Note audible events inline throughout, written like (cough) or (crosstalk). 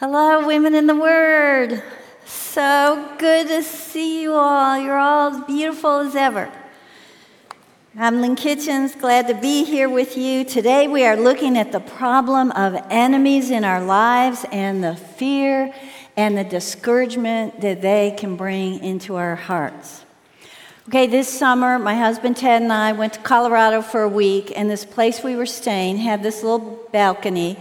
Hello, women in the Word. So good to see you all. You're all as beautiful as ever. I'm Lynn Kitchens, glad to be here with you. Today we are looking at the problem of enemies in our lives and the fear and the discouragement that they can bring into our hearts. Okay, this summer, my husband Ted and I went to Colorado for a week, and this place we were staying had this little balcony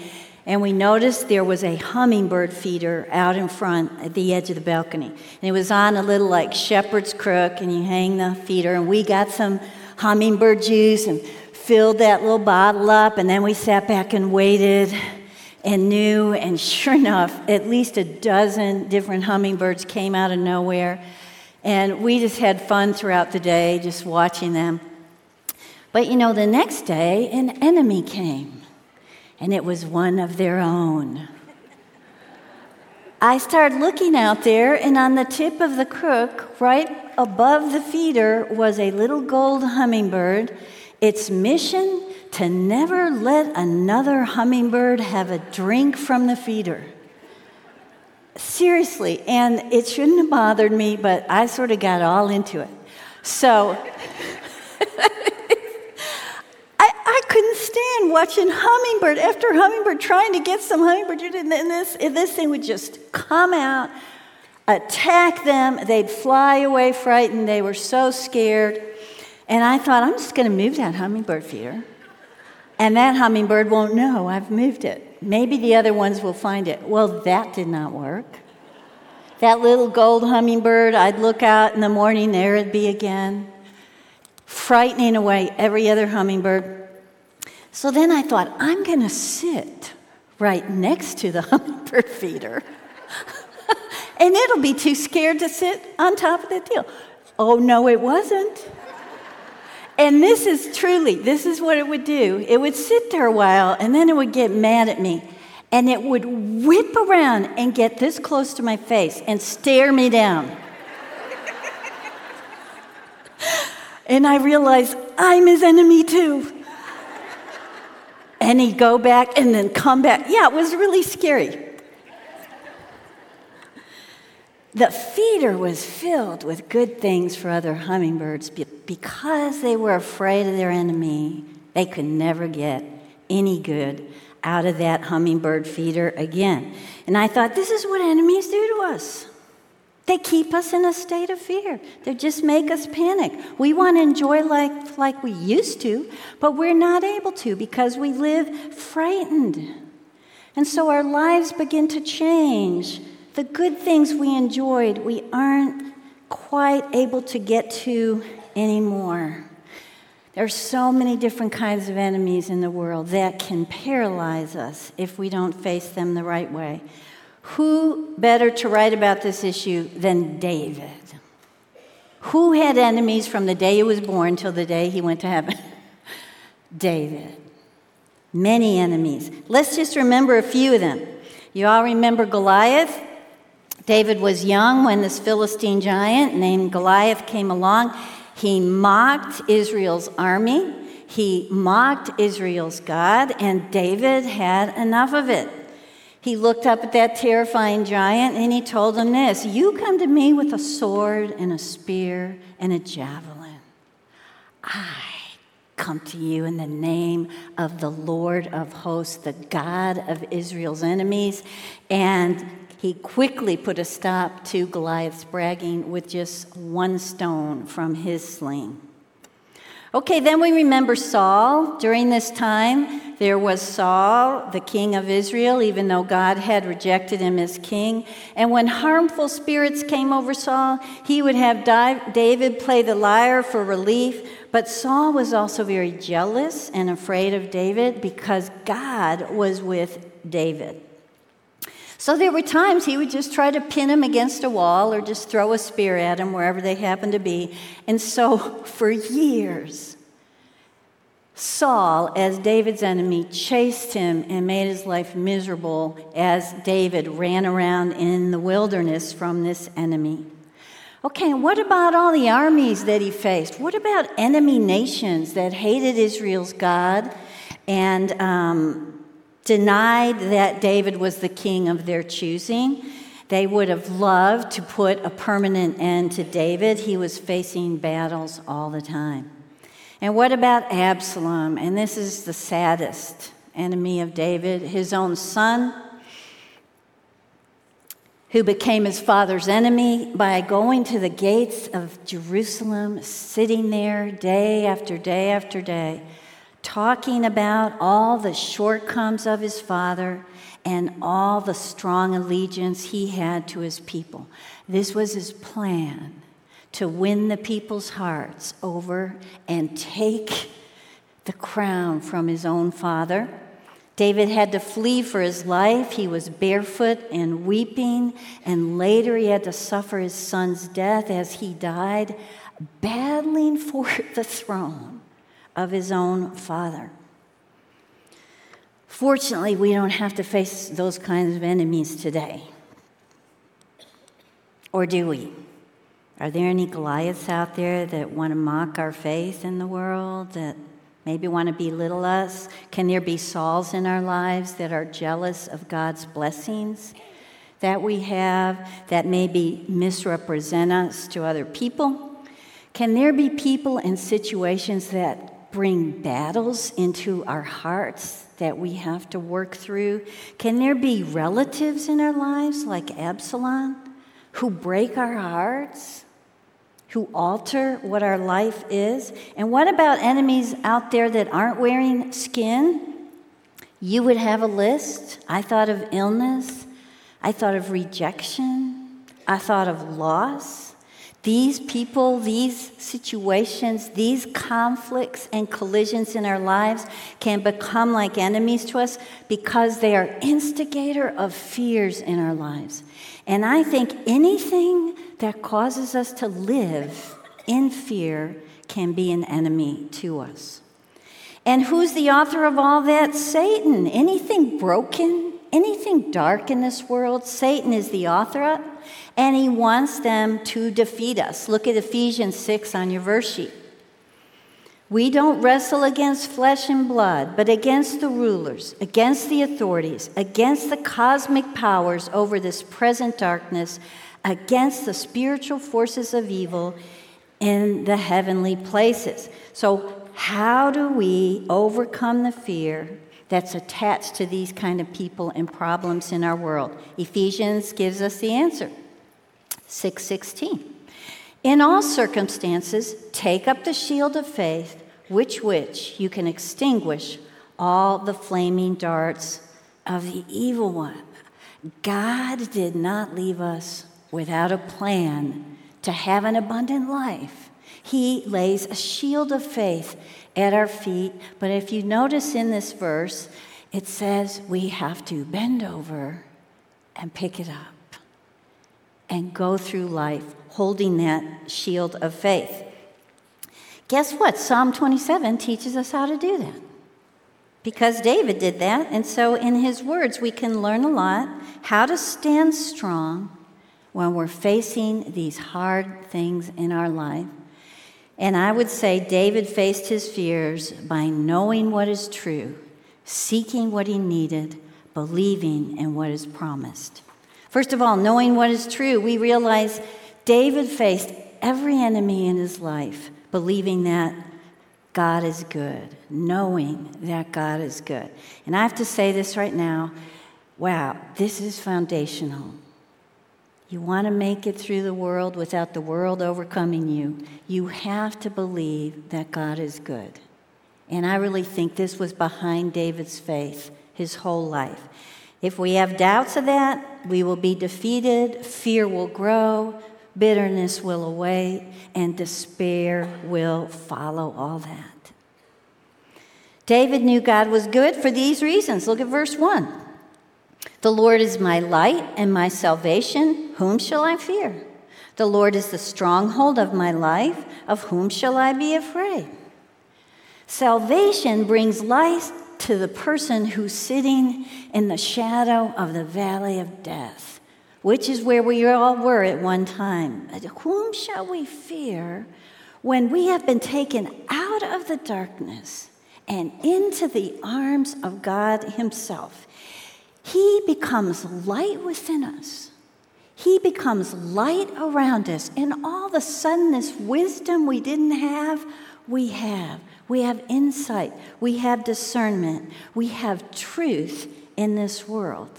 and we noticed there was a hummingbird feeder out in front at the edge of the balcony. And it was on a little like shepherd's crook, and you hang the feeder. And we got some hummingbird juice and filled that little bottle up, and then we sat back and waited and knew, and sure enough, at least a dozen different hummingbirds came out of nowhere. And we just had fun throughout the day just watching them. But you know, the next day, an enemy came and it was one of their own. I started looking out there, and on the tip of the crook, right above the feeder, was a little gold hummingbird. Its mission to never let another hummingbird have a drink from the feeder. Seriously, and it shouldn't have bothered me, but I sort of got all into it. So, (laughs) watching hummingbird after hummingbird trying to get some hummingbird. And this, this thing would just come out, attack them. They'd fly away frightened. They were so scared. And I thought, I'm just going to move that hummingbird feeder. And that hummingbird won't know I've moved it. Maybe the other ones will find it. Well, that did not work. That little gold hummingbird, I'd look out in the morning, there it'd be again, frightening away every other hummingbird. So then I thought, I'm going to sit right next to the (laughs) hummingbird feeder. (laughs) and it'll be too scared to sit on top of the deal. Oh, no, it wasn't. And this is truly, this is what it would do. It would sit there a while and then it would get mad at me. And it would whip around and get this close to my face and stare me down. (laughs) and I realized I'm his enemy too and he'd go back and then come back. Yeah, it was really scary. The feeder was filled with good things for other hummingbirds because they were afraid of their enemy. They could never get any good out of that hummingbird feeder again. And I thought, this is what enemies do to us. They keep us in a state of fear. They just make us panic. We want to enjoy life like we used to, but we're not able to because we live frightened. And so our lives begin to change. The good things we enjoyed, we aren't quite able to get to anymore. There are so many different kinds of enemies in the world that can paralyze us if we don't face them the right way. Who better to write about this issue than David? Who had enemies from the day he was born till the day he went to heaven? (laughs) David. Many enemies. Let's just remember a few of them. You all remember Goliath? David was young when this Philistine giant named Goliath came along. He mocked Israel's army, he mocked Israel's God, and David had enough of it. He looked up at that terrifying giant and he told him this You come to me with a sword and a spear and a javelin. I come to you in the name of the Lord of hosts, the God of Israel's enemies. And he quickly put a stop to Goliath's bragging with just one stone from his sling. Okay, then we remember Saul. During this time, there was Saul, the king of Israel, even though God had rejected him as king. And when harmful spirits came over Saul, he would have David play the lyre for relief. But Saul was also very jealous and afraid of David because God was with David. So there were times he would just try to pin him against a wall or just throw a spear at him wherever they happened to be. And so (laughs) for years, Saul, as David's enemy, chased him and made his life miserable as David ran around in the wilderness from this enemy. Okay, and what about all the armies that he faced? What about enemy nations that hated Israel's God and um, denied that David was the king of their choosing. They would have loved to put a permanent end to David. He was facing battles all the time. And what about Absalom? And this is the saddest enemy of David, his own son, who became his father's enemy by going to the gates of Jerusalem, sitting there day after day after day, talking about all the shortcomings of his father and all the strong allegiance he had to his people. This was his plan to win the people's hearts over and take the crown from his own father. David had to flee for his life. He was barefoot and weeping, and later he had to suffer his son's death as he died, battling for (laughs) the throne of his own father. Fortunately, we don't have to face those kinds of enemies today. Or do we? Are there any Goliaths out there that want to mock our faith in the world, that maybe want to belittle us? Can there be Sauls in our lives that are jealous of God's blessings that we have, that maybe misrepresent us to other people? Can there be people and situations that bring battles into our hearts that we have to work through? Can there be relatives in our lives like Absalom who break our hearts, who alter what our life is? And what about enemies out there that aren't wearing skin? You would have a list. I thought of illness, I thought of rejection, I thought of loss. These people, these situations, these conflicts and collisions in our lives can become like enemies to us because they are instigator of fears in our lives. And I think anything that causes us to live in fear can be an enemy to us. And who's the author of all that? Satan. Anything broken, anything dark in this world, Satan is the author of and he wants them to defeat us. Look at Ephesians 6 on your verse sheet. We don't wrestle against flesh and blood, but against the rulers, against the authorities, against the cosmic powers over this present darkness, against the spiritual forces of evil in the heavenly places. So, how do we overcome the fear that's attached to these kind of people and problems in our world? Ephesians gives us the answer. 6:16. In all circumstances, take up the shield of faith, which which you can extinguish all the flaming darts of the evil one. God did not leave us without a plan to have an abundant life. He lays a shield of faith at our feet, but if you notice in this verse, it says we have to bend over and pick it up and go through life holding that shield of faith. Guess what? Psalm 27 teaches us how to do that. Because David did that, and so in his words, we can learn a lot how to stand strong when we're facing these hard things in our life. And I would say David faced his fears by knowing what is true, seeking what he needed, believing in what is promised. First of all, knowing what is true, we realize David faced every enemy in his life, believing that God is good, knowing that God is good. And I have to say this right now wow, this is foundational. You want to make it through the world without the world overcoming you, you have to believe that God is good. And I really think this was behind David's faith his whole life. If we have doubts of that, we will be defeated, fear will grow, bitterness will await, and despair will follow all that. David knew God was good for these reasons. Look at verse 1. The Lord is my light and my salvation. Whom shall I fear? The Lord is the stronghold of my life. Of whom shall I be afraid? Salvation brings life to the person who's sitting in the shadow of the valley of death, which is where we all were at one time. Whom shall we fear when we have been taken out of the darkness and into the arms of God Himself. He becomes light within us. He becomes light around us. And all of a sudden, this wisdom we didn't have, we have. We have insight. We have discernment. We have truth in this world.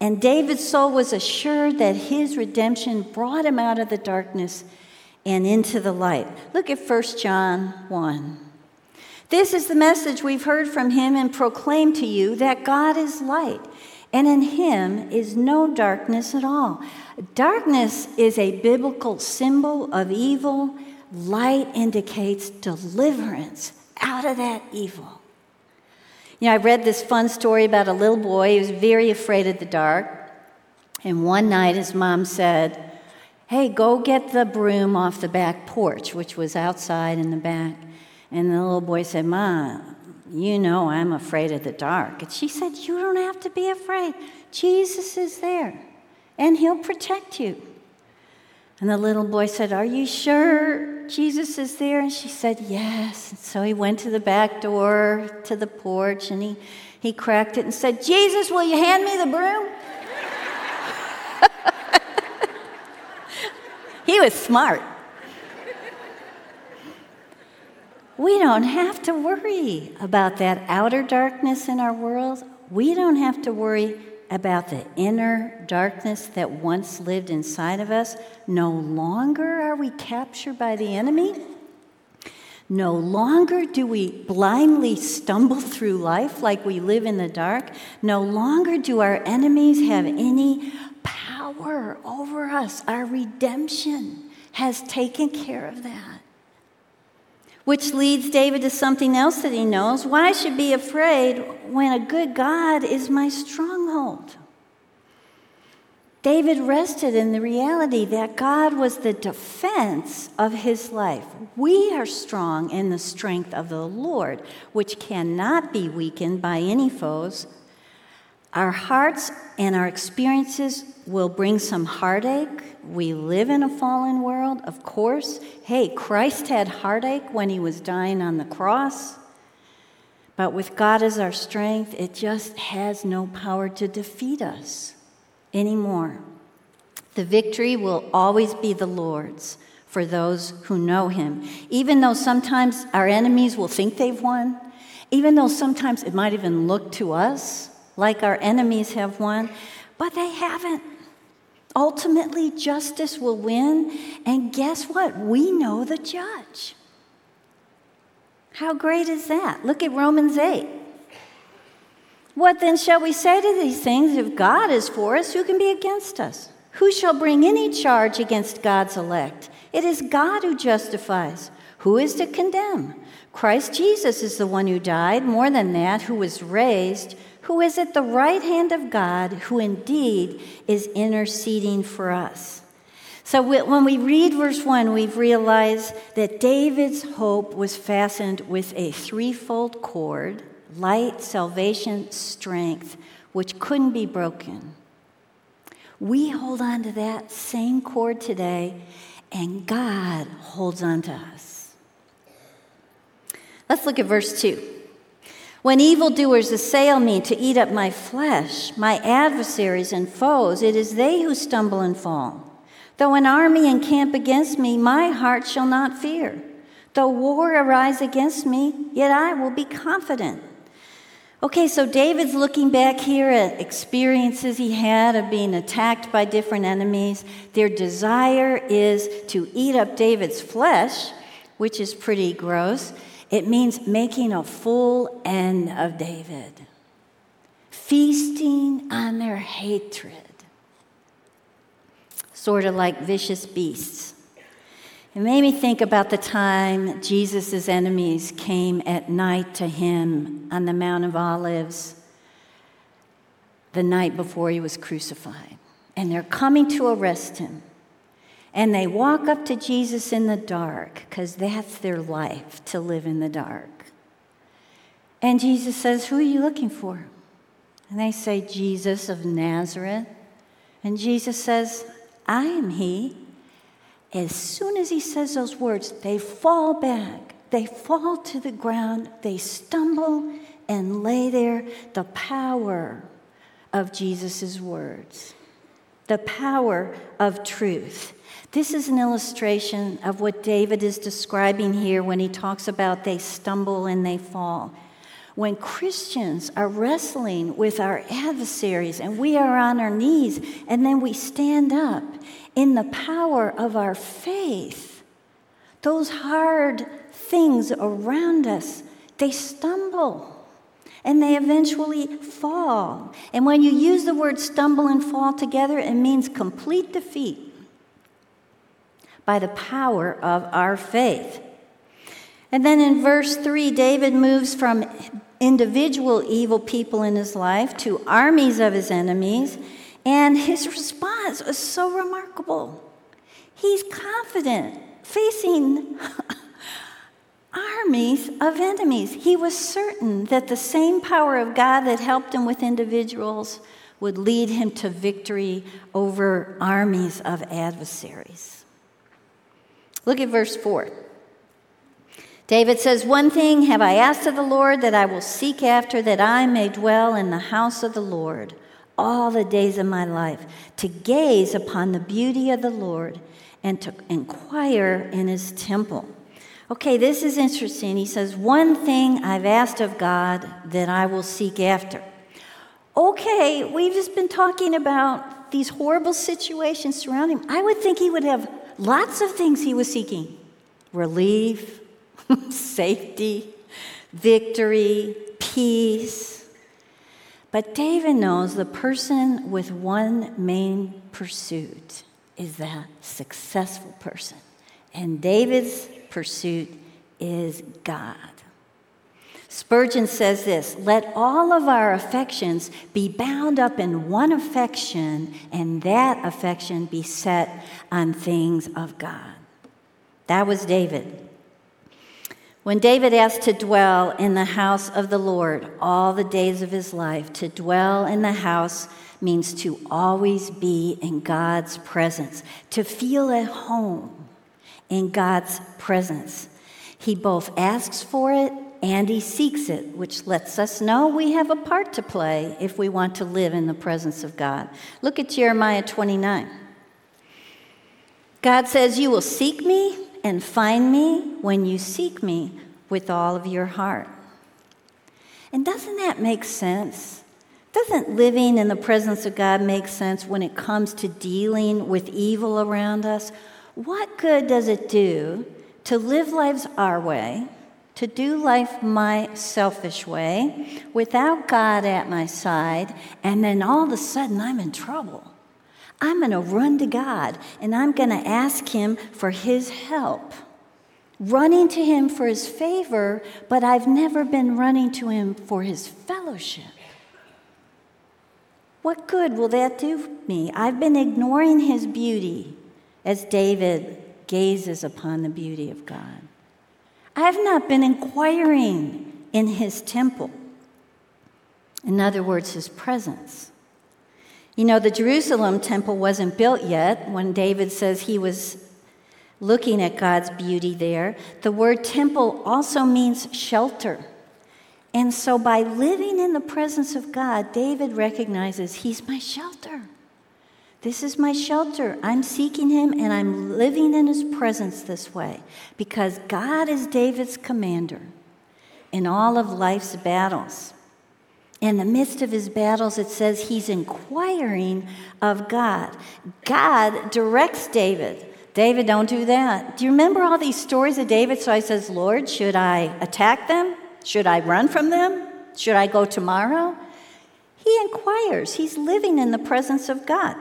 And David's soul was assured that his redemption brought him out of the darkness and into the light. Look at 1 John 1. This is the message we've heard from him and proclaimed to you that God is light, and in him is no darkness at all. Darkness is a biblical symbol of evil, light indicates deliverance out of that evil. You know, I read this fun story about a little boy who was very afraid of the dark. And one night his mom said, Hey, go get the broom off the back porch, which was outside in the back. And the little boy said, Ma, you know I'm afraid of the dark. And she said, You don't have to be afraid. Jesus is there, and he'll protect you. And the little boy said, Are you sure Jesus is there? And she said, Yes. And so he went to the back door to the porch and he, he cracked it and said, Jesus, will you hand me the broom? (laughs) he was smart. We don't have to worry about that outer darkness in our world. We don't have to worry about the inner darkness that once lived inside of us. No longer are we captured by the enemy. No longer do we blindly stumble (laughs) through life like we live in the dark. No longer do our enemies have any power over us. Our redemption has taken care of that. Which leads David to something else that he knows. Why should be afraid when a good God is my stronghold? David rested in the reality that God was the defense of his life. We are strong in the strength of the Lord, which cannot be weakened by any foes. Our hearts and our experiences will bring some heartache. We live in a fallen world, of course. Hey, Christ had heartache when he was dying on the cross. But with God as our strength, it just has no power to defeat us anymore. The victory will always be the Lord's for those who know Him. Even though sometimes our enemies will think they've won, even though sometimes it might even look to us like our enemies have won, but they haven't. Ultimately, justice will win, and guess what? We know the judge. How great is that? Look at Romans 8. What then shall we say to these things? If God is for us, who can be against us? Who shall bring any charge against God's elect? It is God who justifies. Who is to condemn? Christ Jesus is the one who died, more than that, who was raised, who is at the right hand of God, who indeed is interceding for us. So when we read verse 1, we've realized that David's hope was fastened with a threefold cord light, salvation, strength, which couldn't be broken. We hold on to that same cord today, and God holds on to us. Let's look at verse 2. When evildoers assail me to eat up my flesh, my adversaries and foes, it is they who stumble and fall. Though an army encamp against me, my heart shall not fear. Though war arise against me, yet I will be confident. Okay, so David's looking back here at experiences he had of being attacked by different enemies. Their desire is to eat up David's flesh, which is pretty gross. It means making a full end of David, feasting on their hatred, sort of like vicious beasts. It made me think about the time Jesus' enemies came at night to him on the Mount of Olives the night before he was crucified. And they're coming to arrest him. And they walk up to Jesus in the dark because that's their life to live in the dark. And Jesus says, Who are you looking for? And they say, Jesus of Nazareth. And Jesus says, I am he. As soon as he says those words, they fall back. they fall to the ground, they stumble and lay there. The power of Jesus' words, the power of truth. This is an illustration of what David is describing here when he talks about they stumble and they fall. When Christians are wrestling with our adversaries and we are on our knees and then we stand up in the power of our faith, those hard things around us, they stumble and they eventually fall. And when you use the word stumble and fall together, it means complete defeat by the power of our faith. And then in verse 3, David moves from individual evil people in his life to armies of his enemies. And his response is so remarkable. He's confident facing armies of enemies. He was certain that the same power of God that helped him with individuals would lead him to victory over armies of adversaries. Look at verse 4. David says, One thing have I asked of the Lord that I will seek after, that I may dwell in the house of the Lord all the days of my life, to gaze upon the beauty of the Lord and to inquire in his temple. Okay, this is interesting. He says, One thing I've asked of God that I will seek after. Okay, we've just been talking about these horrible situations surrounding him. I would think he would have lots of things he was seeking relief, (laughs) safety, victory, peace. But David knows the person with one main pursuit is that successful person. And David's pursuit is God. Spurgeon says this Let all of our affections be bound up in one affection, and that affection be set on things of God. That was David. When David asked to dwell in the house of the Lord all the days of his life, to dwell in the house means to always be in God's presence, to feel at home in God's presence. He both asks for it and he seeks it, which lets us know we have a part to play if we want to live in the presence of God. Look at Jeremiah 29. God says, You will seek me and find me when you seek me with all of your heart. And doesn't that make sense? Doesn't living in the presence of God make sense when it comes to dealing with evil around us? What good does it do to live lives our way, to do life my selfish way, without God at my side, and then all of a sudden I'm in trouble? I'm going to run to God and I'm going to ask Him for His help. Running to Him for His favor, but I've never been running to Him for His fellowship. What good will that do me? I've been ignoring His beauty as David gazes upon the beauty of God. I have not been inquiring in his temple. In other words, his presence. You know, the Jerusalem temple wasn't built yet when David says he was looking at God's beauty there. The word temple also means shelter. And so, by living in the presence of God, David recognizes he's my shelter. This is my shelter. I'm seeking him and I'm living in his presence this way because God is David's commander in all of life's battles. In the midst of his battles, it says he's inquiring of God. God directs David. David, don't do that. Do you remember all these stories of David? So I says, Lord, should I attack them? Should I run from them? Should I go tomorrow? He inquires. He's living in the presence of God.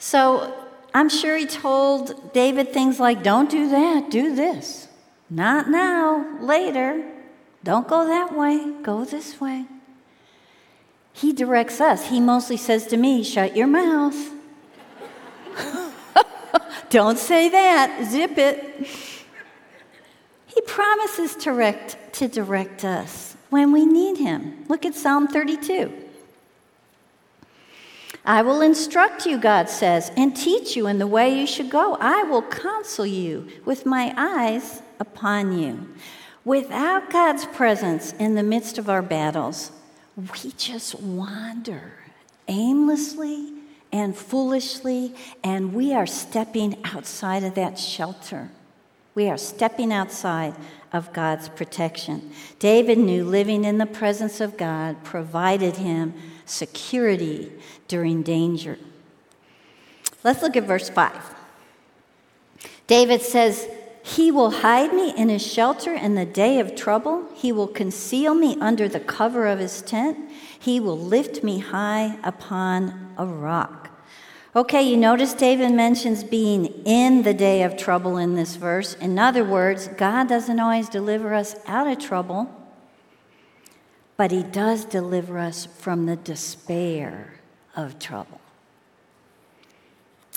So I'm sure he told David things like, Don't do that, do this. Not now, later. Don't go that way, go this way. He directs us. He mostly says to me, Shut your mouth. (laughs) Don't say that, zip it. He promises to direct, to direct us when we need him. Look at Psalm 32. I will instruct you, God says, and teach you in the way you should go. I will counsel you with my eyes upon you. Without God's presence in the midst of our battles, we just wander aimlessly and foolishly, and we are stepping outside of that shelter. We are stepping outside of God's protection. David knew living in the presence of God provided him security during danger. Let's look at verse 5. David says, He will hide me in his shelter in the day of trouble. He will conceal me under the cover of his tent. He will lift me high upon a rock. Okay, you notice David mentions being in the day of trouble in this verse. In other words, God doesn't always deliver us out of trouble, but He does deliver us from the despair of trouble.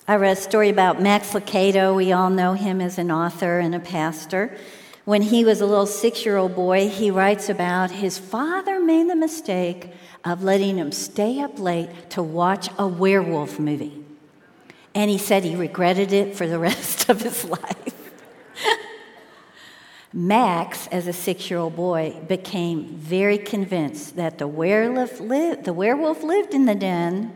I read a story about Max Lucado. We all know him as an author and a pastor. When he was a little six year old boy, he writes about his father made the mistake of letting him stay up late to watch a werewolf movie. And he said he regretted it for the (laughs) rest of his life. Max, as a six year old boy, became very convinced that the werewolf, lived, the werewolf lived in the den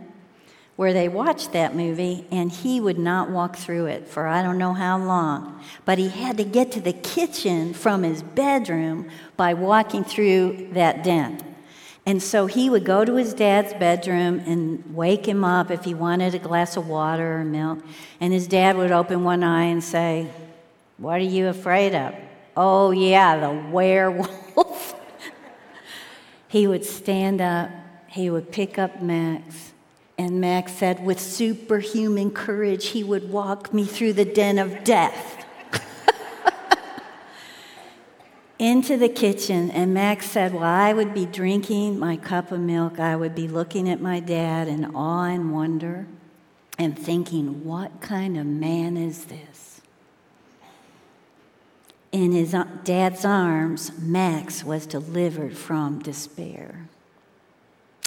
where they watched that movie, and he would not walk through it for I don't know how long. But he had to get to the kitchen from his bedroom by walking through that den. And so he would go to his dad's bedroom and wake him up if he wanted a glass of water or milk. And his dad would open one eye and say, What are you afraid of? Oh, yeah, the werewolf. (laughs) he would stand up, he would pick up Max, and Max said, with superhuman courage, he would walk me through the den of death. (laughs) into the kitchen, and Max said, While I would be drinking my cup of milk, I would be looking at my dad in awe and wonder and thinking, What kind of man is this? In his uh, dad's arms, Max was delivered from despair.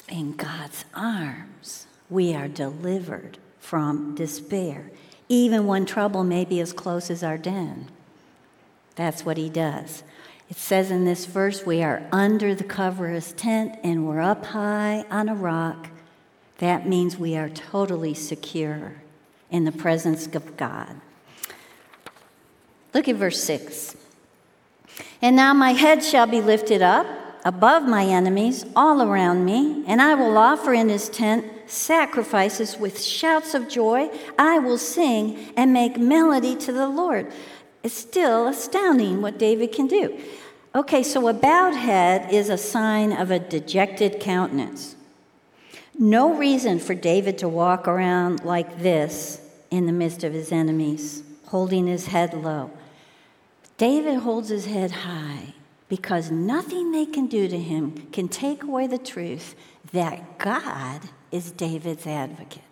In God's arms, we are delivered from despair, even when trouble may be as close as our den. That's what he does. It says in this verse, we are under the cover of his tent and we're up high on a rock. That means we are totally secure in the presence of God. Look at verse 6. And now my head shall be lifted up above my enemies all around me, and I will offer in his tent sacrifices with shouts of joy. I will sing and make melody to the Lord. It's still astounding what David can do. Okay, so a bowed head is a sign of a dejected countenance. No reason for David to walk around like this in the midst of his enemies, holding his head low. David holds his head high because nothing they can do to him can take away the truth that God is David's advocate.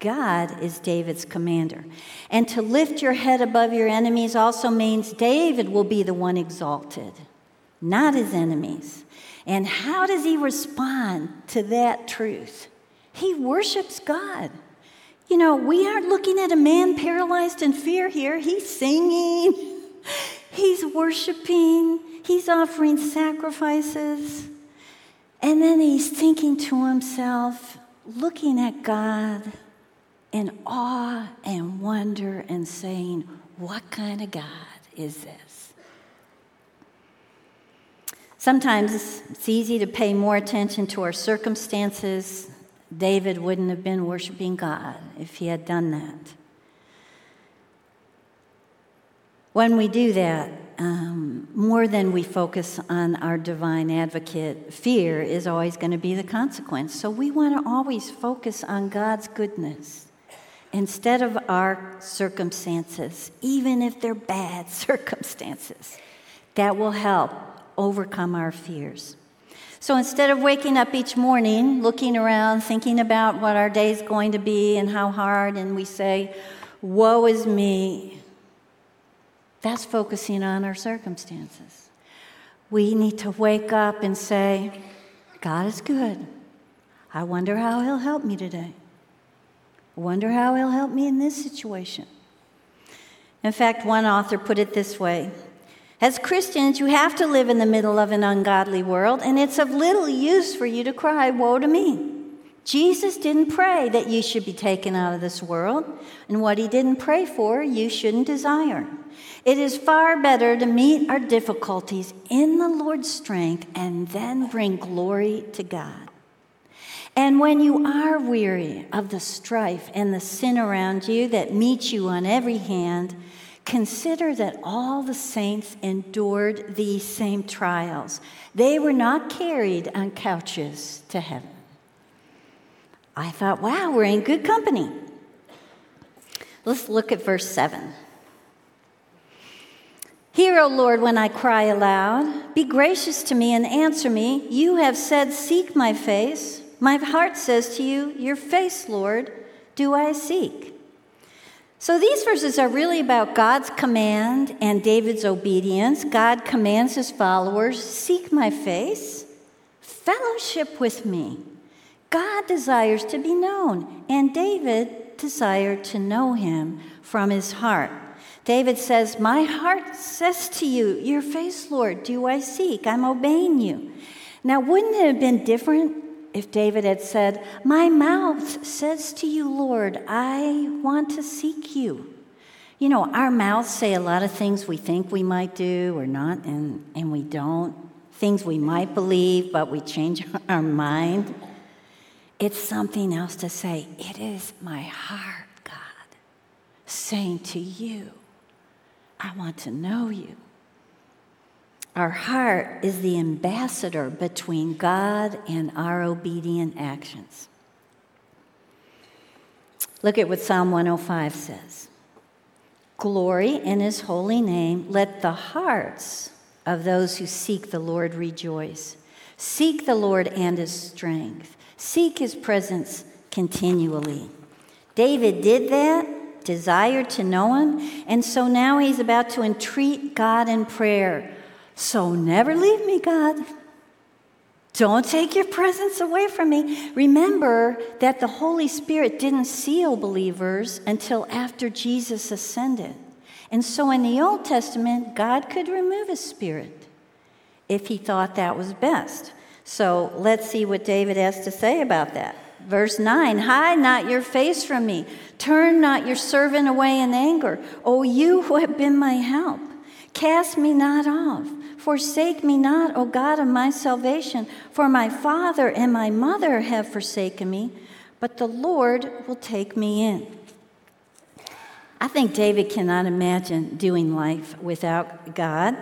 God is David's commander. And to lift your head above your enemies also means David will be the one exalted, not his enemies. And how does he respond to that truth? He worships God. You know, we aren't looking at a man paralyzed in fear here. He's singing, he's worshiping, he's offering sacrifices. And then he's thinking to himself, looking at God in awe and wonder and saying, What kind of God is this? Sometimes it's easy to pay more attention to our circumstances. David wouldn't have been worshiping God if he had done that. When we do that, um, more than we focus on our divine advocate, fear is always going to be the consequence. So we want to always focus on God's goodness instead of our circumstances, even if they're bad (laughs) circumstances. That will help overcome our fears. So instead of waking up each morning, looking around, thinking about what our day is going to be and how hard, and we say, Woe is me, that's focusing on our circumstances. We need to wake up and say, God is good. I wonder how He'll help me today. I Wonder how he'll help me in this situation. In fact, one author put it this way As Christians, you have to live in the middle of an ungodly world, and it's of little use for you to cry, Woe to me. Jesus didn't pray that you should be taken out of this world, and what he didn't pray for, you shouldn't desire. It is far better to meet our difficulties in the Lord's strength and then bring glory to God. And when you are weary of the strife and the sin around you that meets you on every hand, consider that all the saints endured these same trials. They were not carried on couches to heaven. I thought, wow, we're in good company. Let's look at verse 7. Hear, O Lord, when I cry aloud. Be gracious to me and answer me. You have said, Seek my face. My heart says to you, Your face, Lord, do I seek. So these verses are really about God's command and David's obedience. God commands his followers, Seek my face, fellowship with me. God desires to be known, and David desired to know him from his heart. David says, My heart says to you, Your face, Lord, do I seek. I'm obeying you. Now, wouldn't it have been different if David had said, My mouth says to you, Lord, I want to seek you? You know, our mouths say a lot of things we think we might do or not, and, and we don't. Things we might believe, but we change (laughs) our mind. It's something else to say, It is my heart, God, saying to you, I want to know you. Our heart is the ambassador between God and our obedient actions. Look at what Psalm 105 says Glory in his holy name. Let the hearts of those who seek the Lord rejoice. Seek the Lord and his strength. Seek his presence continually. David did that desired to know him, and so now he's about to entreat God in prayer. So never leave me, God. Don't take your presence away from me. Remember that the Holy Spirit didn't seal believers until after Jesus ascended. And so in the Old Testament, God could remove his spirit if he thought that was best. So let's see what David has to say about that. Verse 9 Hide not your face from me, turn not your servant away in anger. O you who have been my help, cast me not off. Forsake me not, O God of my salvation, for my father and my mother have forsaken me, but the Lord will take me in. I think David cannot imagine doing life without God.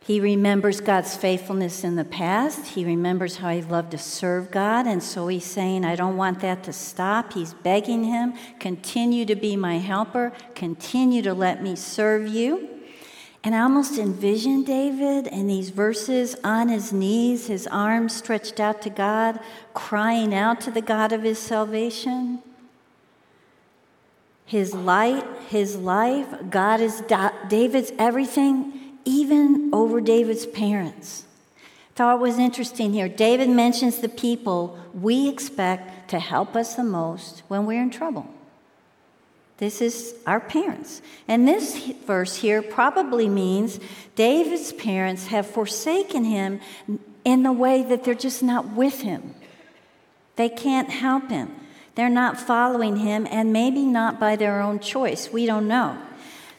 He remembers God's faithfulness in the past. He remembers how he loved to serve God. And so he's saying, I don't want that to stop. He's begging him, continue to be my helper, continue to let me serve you. And I almost envision David in these verses on his knees, his arms stretched out to God, crying out to the God of his salvation. His light, his life, God is David's everything even over David's parents. Thought was interesting here. David mentions the people we expect to help us the most when we're in trouble. This is our parents. And this verse here probably means David's parents have forsaken him in the way that they're just not with him. They can't help him. They're not following him, and maybe not by their own choice. We don't know.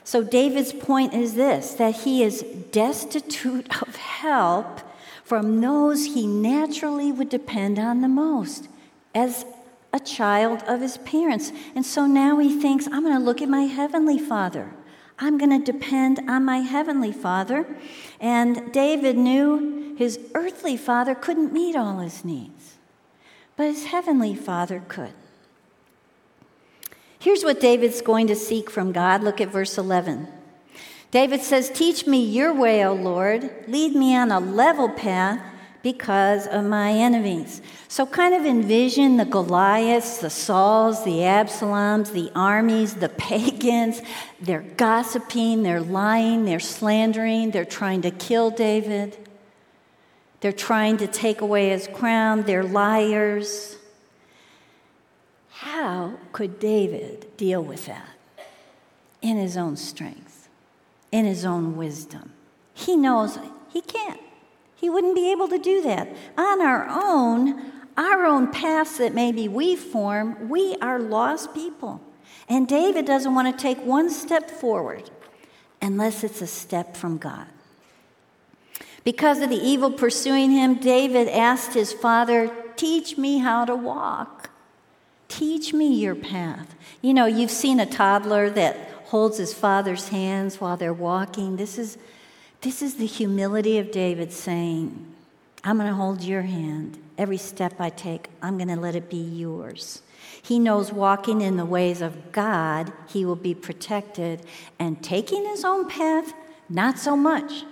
So, David's point is this that he is destitute of help from those he naturally would depend on the most as a child of his parents. And so now he thinks, I'm going to look at my heavenly father. I'm going to depend on my heavenly father. And David knew his earthly father couldn't meet all his needs, but his heavenly father could. Here's what David's going to seek from God. Look at verse 11. David says, Teach me your way, O Lord. Lead me on a level path because of my enemies. So, kind of envision the Goliaths, the Sauls, the Absaloms, the armies, the (laughs) pagans. They're gossiping, they're lying, they're slandering, they're trying to kill David. They're trying to take away his crown, they're liars. How could David deal with that? in his own strength, in his own wisdom. He knows he can't. He wouldn't be able to do that. On our own, our own paths that maybe we form, we are lost people. And David doesn't want to take one step forward unless it's a step from God. Because of the evil pursuing him, David asked his father, Teach me how to walk. Teach me your path. You know, you've seen a toddler that holds his father's hands while they're walking. This is, this is the humility of David saying, I'm going to hold your hand. Every step I take, I'm going to let it be yours. He knows walking in the ways of God, he will be protected, and taking his own path, not so much.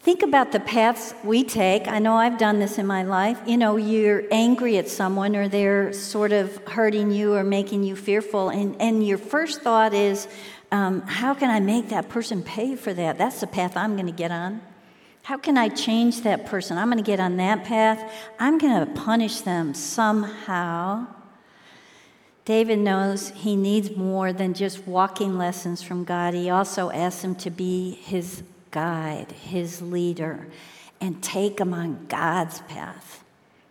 Think about the paths we take. I know I've done this in my life. You know, you're angry at someone or they're sort of hurting you or making you fearful, and, and your first thought is, um, how can I make that person pay for that? That's the path I'm going to get on. How can I change that person? I'm going to get on that path. I'm going to punish them somehow. David knows he needs more than just walking lessons from God. He also asks him to be his guide, his leader, and take him on God's path.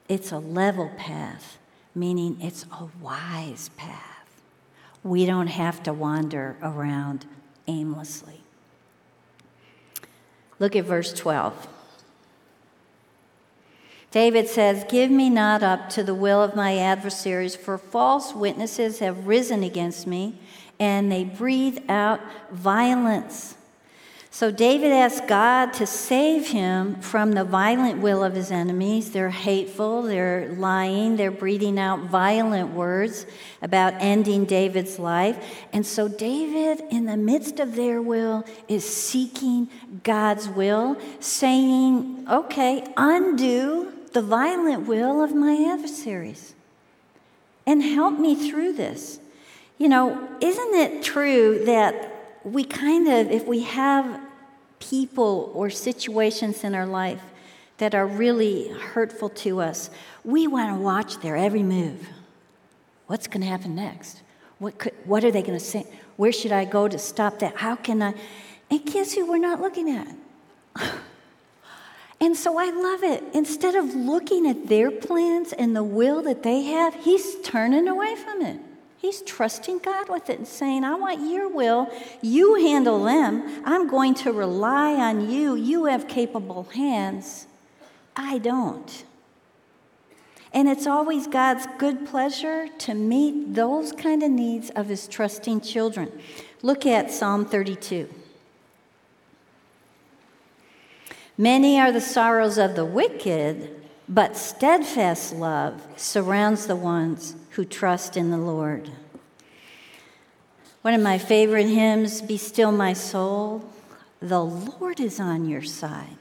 It's a level path, meaning it's a wise path. We don't have to wander around aimlessly. Look at verse 12. David says, Give me not up to the will of my adversaries, for false witnesses have risen against me, and they breathe out violence. So David asked God to save him from the violent will of his enemies. They're hateful, they're lying, they're breathing out violent words about ending David's life. And so David, in the midst of their will, is seeking God's will, saying, Okay, undo the violent will of my adversaries and help me through this. You know, isn't it true that we kind of, if we have people or situations in our life that are really hurtful to us, we want to watch their every move. What's going to happen next? What, could, what are they going to say? Where should I go to stop that? How can I? And guess who we're not looking at? (laughs) and so I love it. Instead of looking at their plans and the will that they have, he's turning away from it. He's trusting God with it and saying, I want your will. You handle them. I'm going to rely on you. You have capable hands. I don't. And it's always God's good pleasure to meet those kind of needs of his trusting children. Look at Psalm 32. Many are the sorrows of the wicked, but steadfast love surrounds the ones who trust in the Lord. One of my favorite hymns, Be Still My Soul, the Lord is on your side.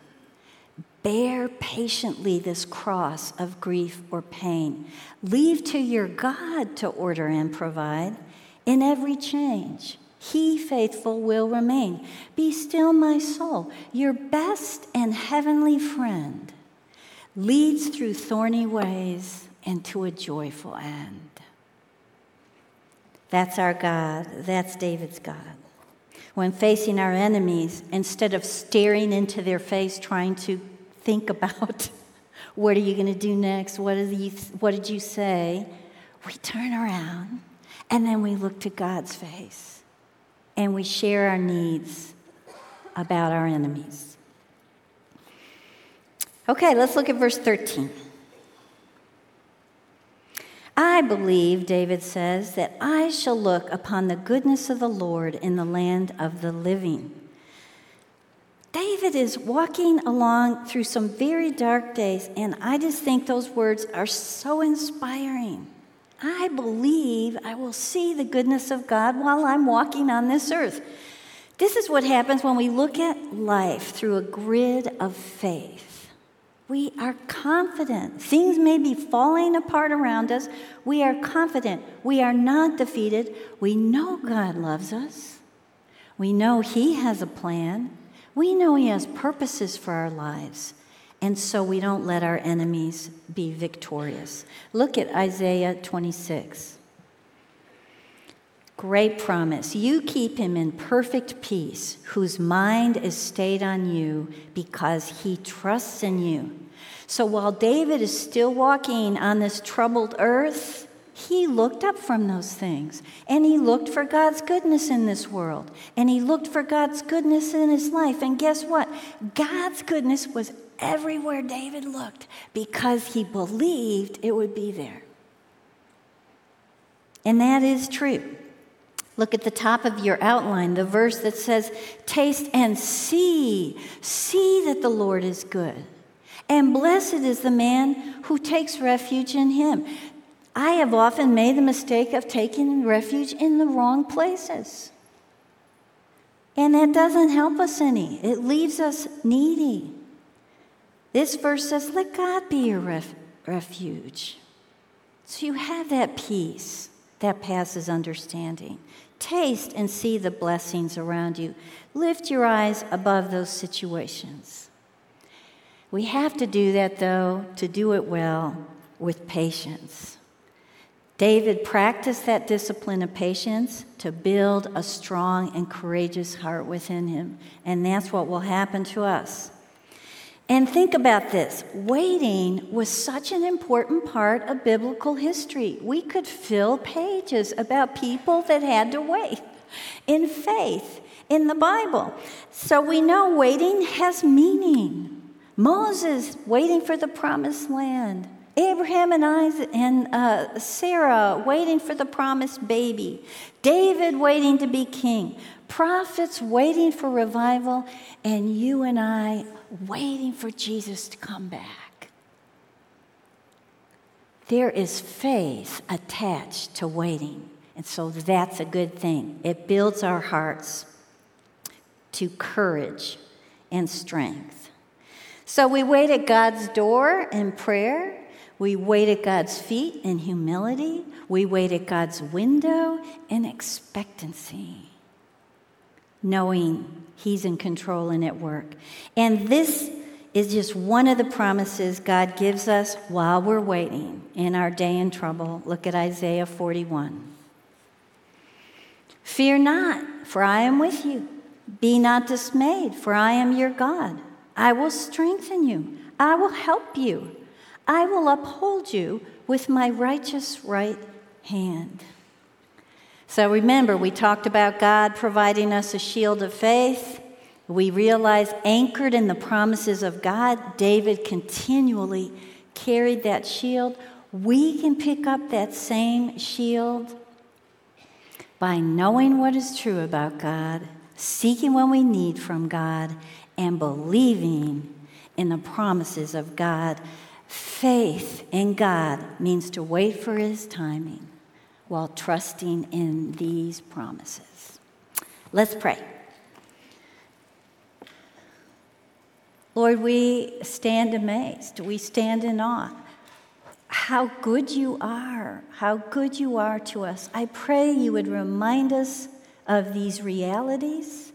Bear patiently this cross of grief or pain. Leave to your God to order and provide. In every change, He faithful will remain. Be still, my soul, your best and heavenly friend leads through thorny ways and to a joyful end. That's our God. That's David's God. When facing our enemies, instead of staring into their face, trying to think (laughs) about what are you going to do next? What what did you say? We turn around and then we look to God's face and we share our needs about our enemies. Okay, let's look at verse 13. I believe, David says, that I shall look upon the goodness of the Lord in the land of the living. David is walking along through some very dark days, and I just think those words are so inspiring. I believe I will see the goodness of God while I'm walking on this earth. This is what happens when we look at life through a grid of faith. We are confident. Things may be falling apart around us. We are confident. We are not defeated. We know God loves us. We know He has a plan. We know He has purposes for our lives. And so we don't let our enemies be victorious. Look at Isaiah 26. Great promise. You keep him in perfect peace, whose mind is stayed on you because he trusts in you. So while David is still walking on this troubled earth, he looked up from those things and he looked for God's goodness in this world and he looked for God's goodness in his life. And guess what? God's goodness was everywhere David looked because he believed it would be there. And that is true. Look at the top of your outline, the verse that says, Taste and see, see that the Lord is good. And blessed is the man who takes refuge in him. I have often made the mistake of taking refuge in the wrong places. And that doesn't help us any, it leaves us needy. This verse says, Let God be your ref- refuge. So you have that peace that passes understanding. Taste and see the blessings around you. Lift your eyes above those situations. We have to do that, though, to do it well with patience. David practiced that discipline of patience to build a strong and courageous heart within him. And that's what will happen to us. And think about this waiting was such an important part of biblical history. We could fill pages about people that had to wait in faith in the Bible. So we know waiting has meaning. Moses waiting for the promised land. Abraham and Isaac and uh, Sarah waiting for the promised baby. David waiting to be king. Prophets waiting for revival. And you and I waiting for Jesus to come back. There is faith attached to waiting. And so that's a good thing. It builds our hearts to courage and strength. So we wait at God's door in prayer. We wait at God's feet in humility. We wait at God's window in expectancy, knowing He's in control and at work. And this is just one of the promises God gives us while we're waiting in our day in trouble. Look at Isaiah 41. Fear not, for I am with you. Be not dismayed, for I am your God. I will strengthen you, I will help you, I will uphold you with my righteous right hand. So remember, we talked about God providing us a shield of faith. We realize, anchored in the promises of God, David continually carried that shield. We can pick up that same shield by knowing what is true about God, seeking what we need from God, and believing in the promises of God. Faith in God means to wait for His timing while trusting in these promises. Let's pray. Lord, we stand amazed. We stand in awe. How good you are. How good you are to us. I pray you would remind us of these realities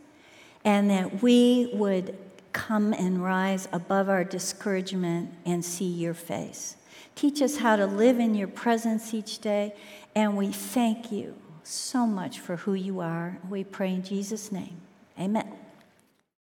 and that we would come and rise above our discouragement and see your face. Teach us how to live in your presence each day and we thank you so much for who you are. We pray in Jesus' name. Amen.